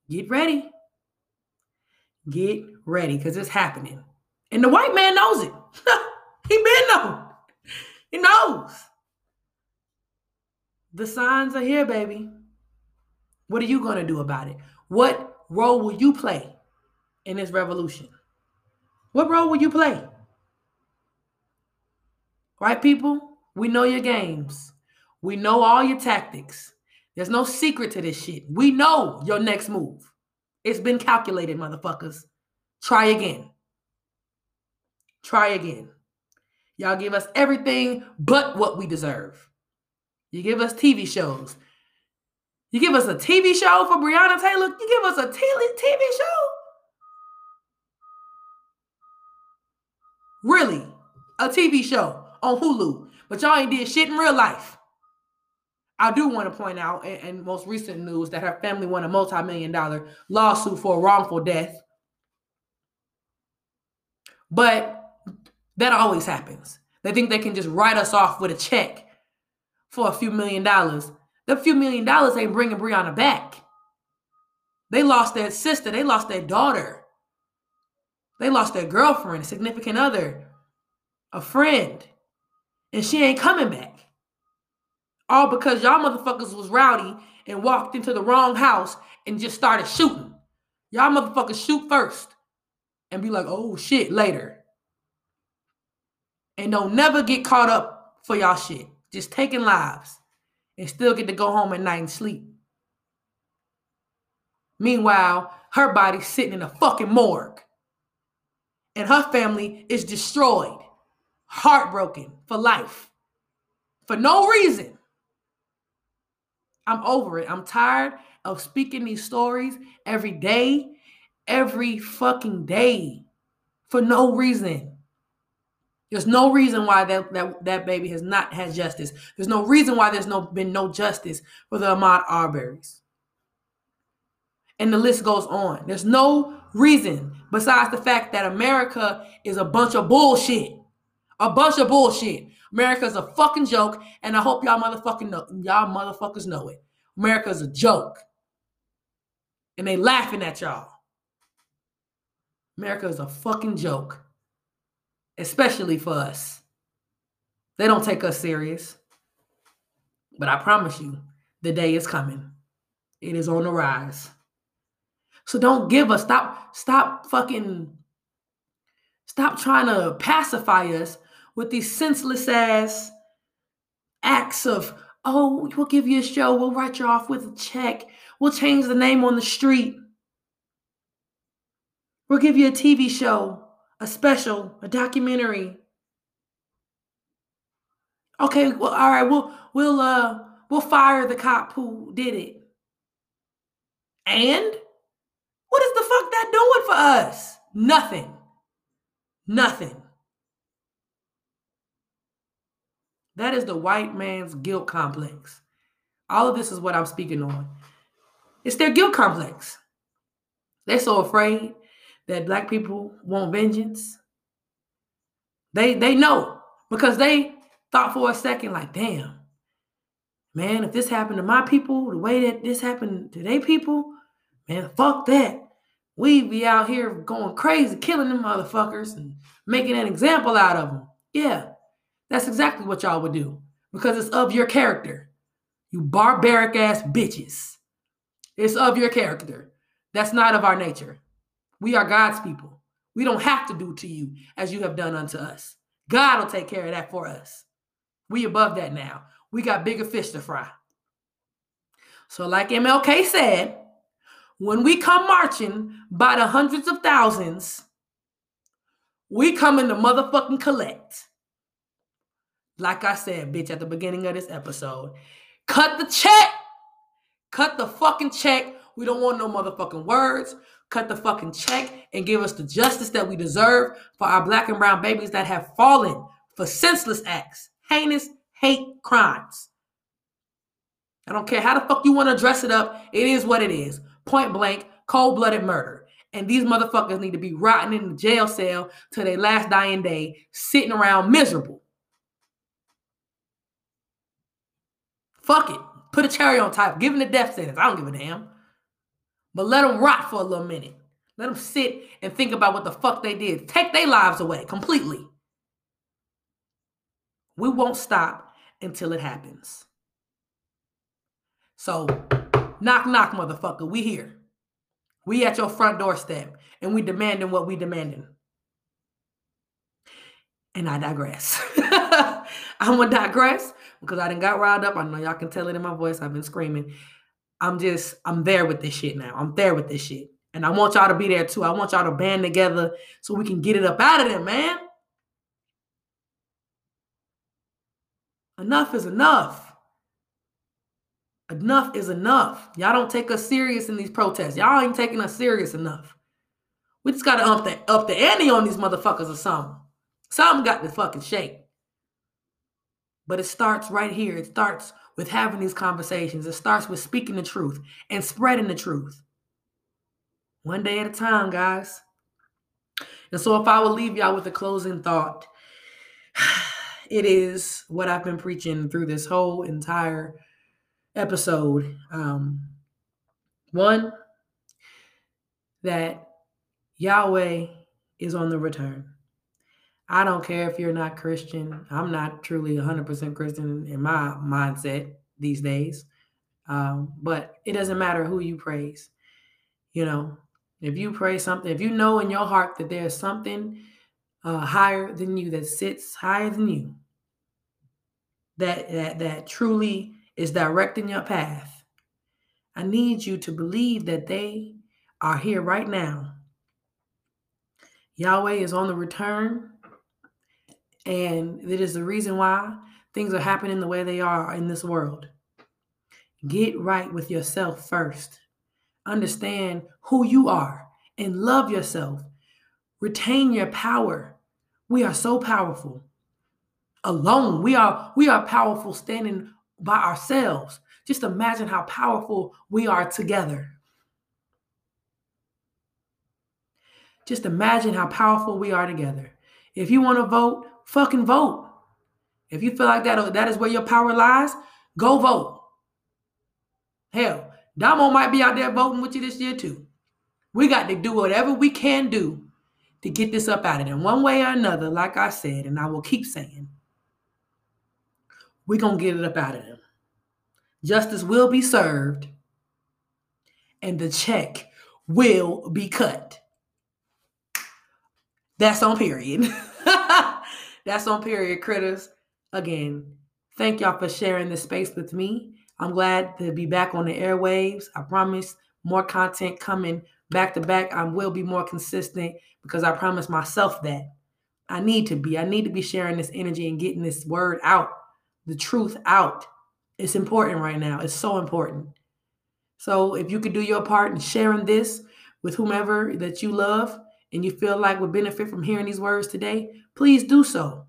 Get ready. Get ready because it's happening. And the white man knows it. he been know. He knows. The signs are here, baby. What are you going to do about it? What role will you play in this revolution? What role will you play? Right, people? We know your games. We know all your tactics. There's no secret to this shit. We know your next move. It's been calculated, motherfuckers. Try again. Try again. Y'all give us everything but what we deserve. You give us TV shows. You give us a TV show for Breonna Taylor. You give us a TV show. Really? A TV show on Hulu. But y'all ain't did shit in real life. I do want to point out in, in most recent news that her family won a multi-million dollar lawsuit for a wrongful death. But that always happens. They think they can just write us off with a check for a few million dollars. The few million dollars ain't bringing Breonna back. They lost their sister. They lost their daughter. They lost their girlfriend, a significant other, a friend. And she ain't coming back. All because y'all motherfuckers was rowdy and walked into the wrong house and just started shooting. Y'all motherfuckers shoot first and be like, oh shit, later. And don't never get caught up for y'all shit. Just taking lives and still get to go home at night and sleep. Meanwhile, her body's sitting in a fucking morgue. And her family is destroyed, heartbroken for life, for no reason. I'm over it. I'm tired of speaking these stories every day, every fucking day for no reason. There's no reason why that, that, that baby has not had justice. There's no reason why there's no been no justice for the Ahmaud Arbery's. And the list goes on. There's no reason besides the fact that America is a bunch of bullshit. A bunch of bullshit. America's a fucking joke, and I hope y'all motherfucking know y'all motherfuckers know it. America's a joke. And they laughing at y'all. America is a fucking joke. Especially for us. They don't take us serious. But I promise you, the day is coming. It is on the rise. So don't give us stop stop fucking stop trying to pacify us with these senseless ass acts of, oh, we'll give you a show, we'll write you off with a check, we'll change the name on the street, we'll give you a TV show, a special, a documentary. Okay, well, all right, we'll we'll uh we'll fire the cop who did it. And what is the fuck that doing for us? Nothing. Nothing. That is the white man's guilt complex. All of this is what I'm speaking on. It's their guilt complex. They're so afraid that black people want vengeance. They they know because they thought for a second, like, damn, man, if this happened to my people, the way that this happened to their people, man, fuck that. We be out here going crazy, killing them motherfuckers and making an example out of them. Yeah, that's exactly what y'all would do because it's of your character. You barbaric ass bitches. It's of your character. That's not of our nature. We are God's people. We don't have to do to you as you have done unto us. God will take care of that for us. We above that now. We got bigger fish to fry. So, like MLK said, when we come marching by the hundreds of thousands, we come in to motherfucking collect. Like I said, bitch, at the beginning of this episode, cut the check. Cut the fucking check. We don't want no motherfucking words. Cut the fucking check and give us the justice that we deserve for our black and brown babies that have fallen for senseless acts, heinous hate crimes. I don't care how the fuck you want to dress it up. It is what it is. Point blank, cold blooded murder. And these motherfuckers need to be rotting in the jail cell till their last dying day, sitting around miserable. Fuck it. Put a cherry on top. Give them the death sentence. I don't give a damn. But let them rot for a little minute. Let them sit and think about what the fuck they did. Take their lives away completely. We won't stop until it happens. So, knock, knock, motherfucker. We here. We at your front doorstep, and we demanding what we demanding. And I digress. I'm gonna digress because I didn't got riled up. I know y'all can tell it in my voice. I've been screaming. I'm just, I'm there with this shit now. I'm there with this shit. And I want y'all to be there too. I want y'all to band together so we can get it up out of there, man. Enough is enough. Enough is enough. Y'all don't take us serious in these protests. Y'all ain't taking us serious enough. We just gotta up the up the ante on these motherfuckers or something. Something got to fucking shake. But it starts right here. It starts with having these conversations. It starts with speaking the truth and spreading the truth. One day at a time, guys. And so, if I will leave y'all with a closing thought, it is what I've been preaching through this whole entire episode. Um, one, that Yahweh is on the return. I don't care if you're not Christian. I'm not truly 100% Christian in my mindset these days. Um, but it doesn't matter who you praise. You know, if you pray something, if you know in your heart that there's something uh, higher than you that sits higher than you, that that that truly is directing your path, I need you to believe that they are here right now. Yahweh is on the return, and it is the reason why things are happening the way they are in this world. Get right with yourself first understand who you are and love yourself. Retain your power. We are so powerful. Alone, we are we are powerful standing by ourselves. Just imagine how powerful we are together. Just imagine how powerful we are together. If you want to vote, fucking vote. If you feel like that that is where your power lies, go vote. Hell, Domo might be out there voting with you this year too. We got to do whatever we can do to get this up out of them one way or another, like I said, and I will keep saying, we're going to get it up out of them. Justice will be served, and the check will be cut. That's on period. That's on period, critters. Again, thank y'all for sharing this space with me. I'm glad to be back on the airwaves. I promise more content coming back to back. I will be more consistent because I promise myself that. I need to be. I need to be sharing this energy and getting this word out, the truth out. It's important right now. It's so important. So if you could do your part in sharing this with whomever that you love and you feel like we would benefit from hearing these words today, please do so.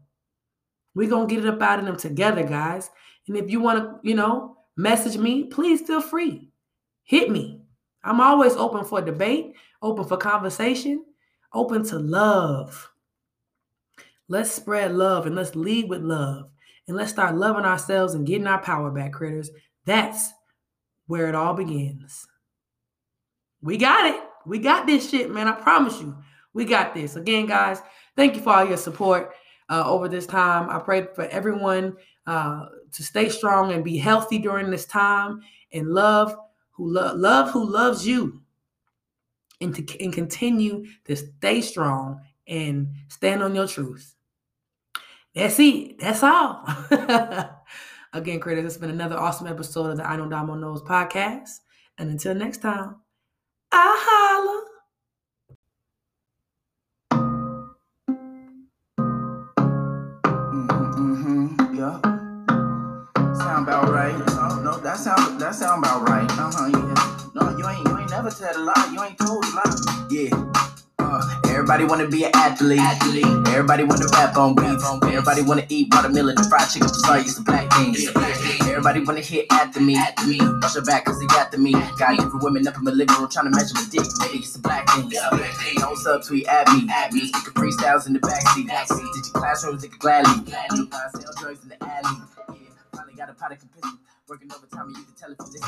We're going to get it up out of them together, guys. And if you want to, you know, message me, please feel free. Hit me. I'm always open for debate, open for conversation, open to love. Let's spread love and let's lead with love. And let's start loving ourselves and getting our power back, critters. That's where it all begins. We got it. We got this shit, man. I promise you. We got this. Again, guys, thank you for all your support uh, over this time. I pray for everyone uh, to stay strong and be healthy during this time and love who love love who loves you and to and continue to stay strong and stand on your truth. That's it. That's all. Again, creators, it's been another awesome episode of the I Know Domo Knows podcast. And until next time, I holla. right. Oh, no, that sound that sound about right. Uh huh. Yeah. No, you ain't you ain't never said a lie. You ain't told a lie. Yeah. Uh, everybody wanna be an athlete. athlete. Everybody wanna rap on beats. Everybody wanna eat watermelon and fried chicken. Sorry, it's the black thing. Everybody wanna hit after me. After me. Push your back cause they got the me. Got different women up in my living room trying to measure my dick. Nigga, it's the black things. Don't subtweet at me. At me. Speaking freestyles in the backseat. Did your classrooms, they could gladly. Gladly. Sell drugs in the alley got a pot of compassion. Working overtime, you can tell it from this.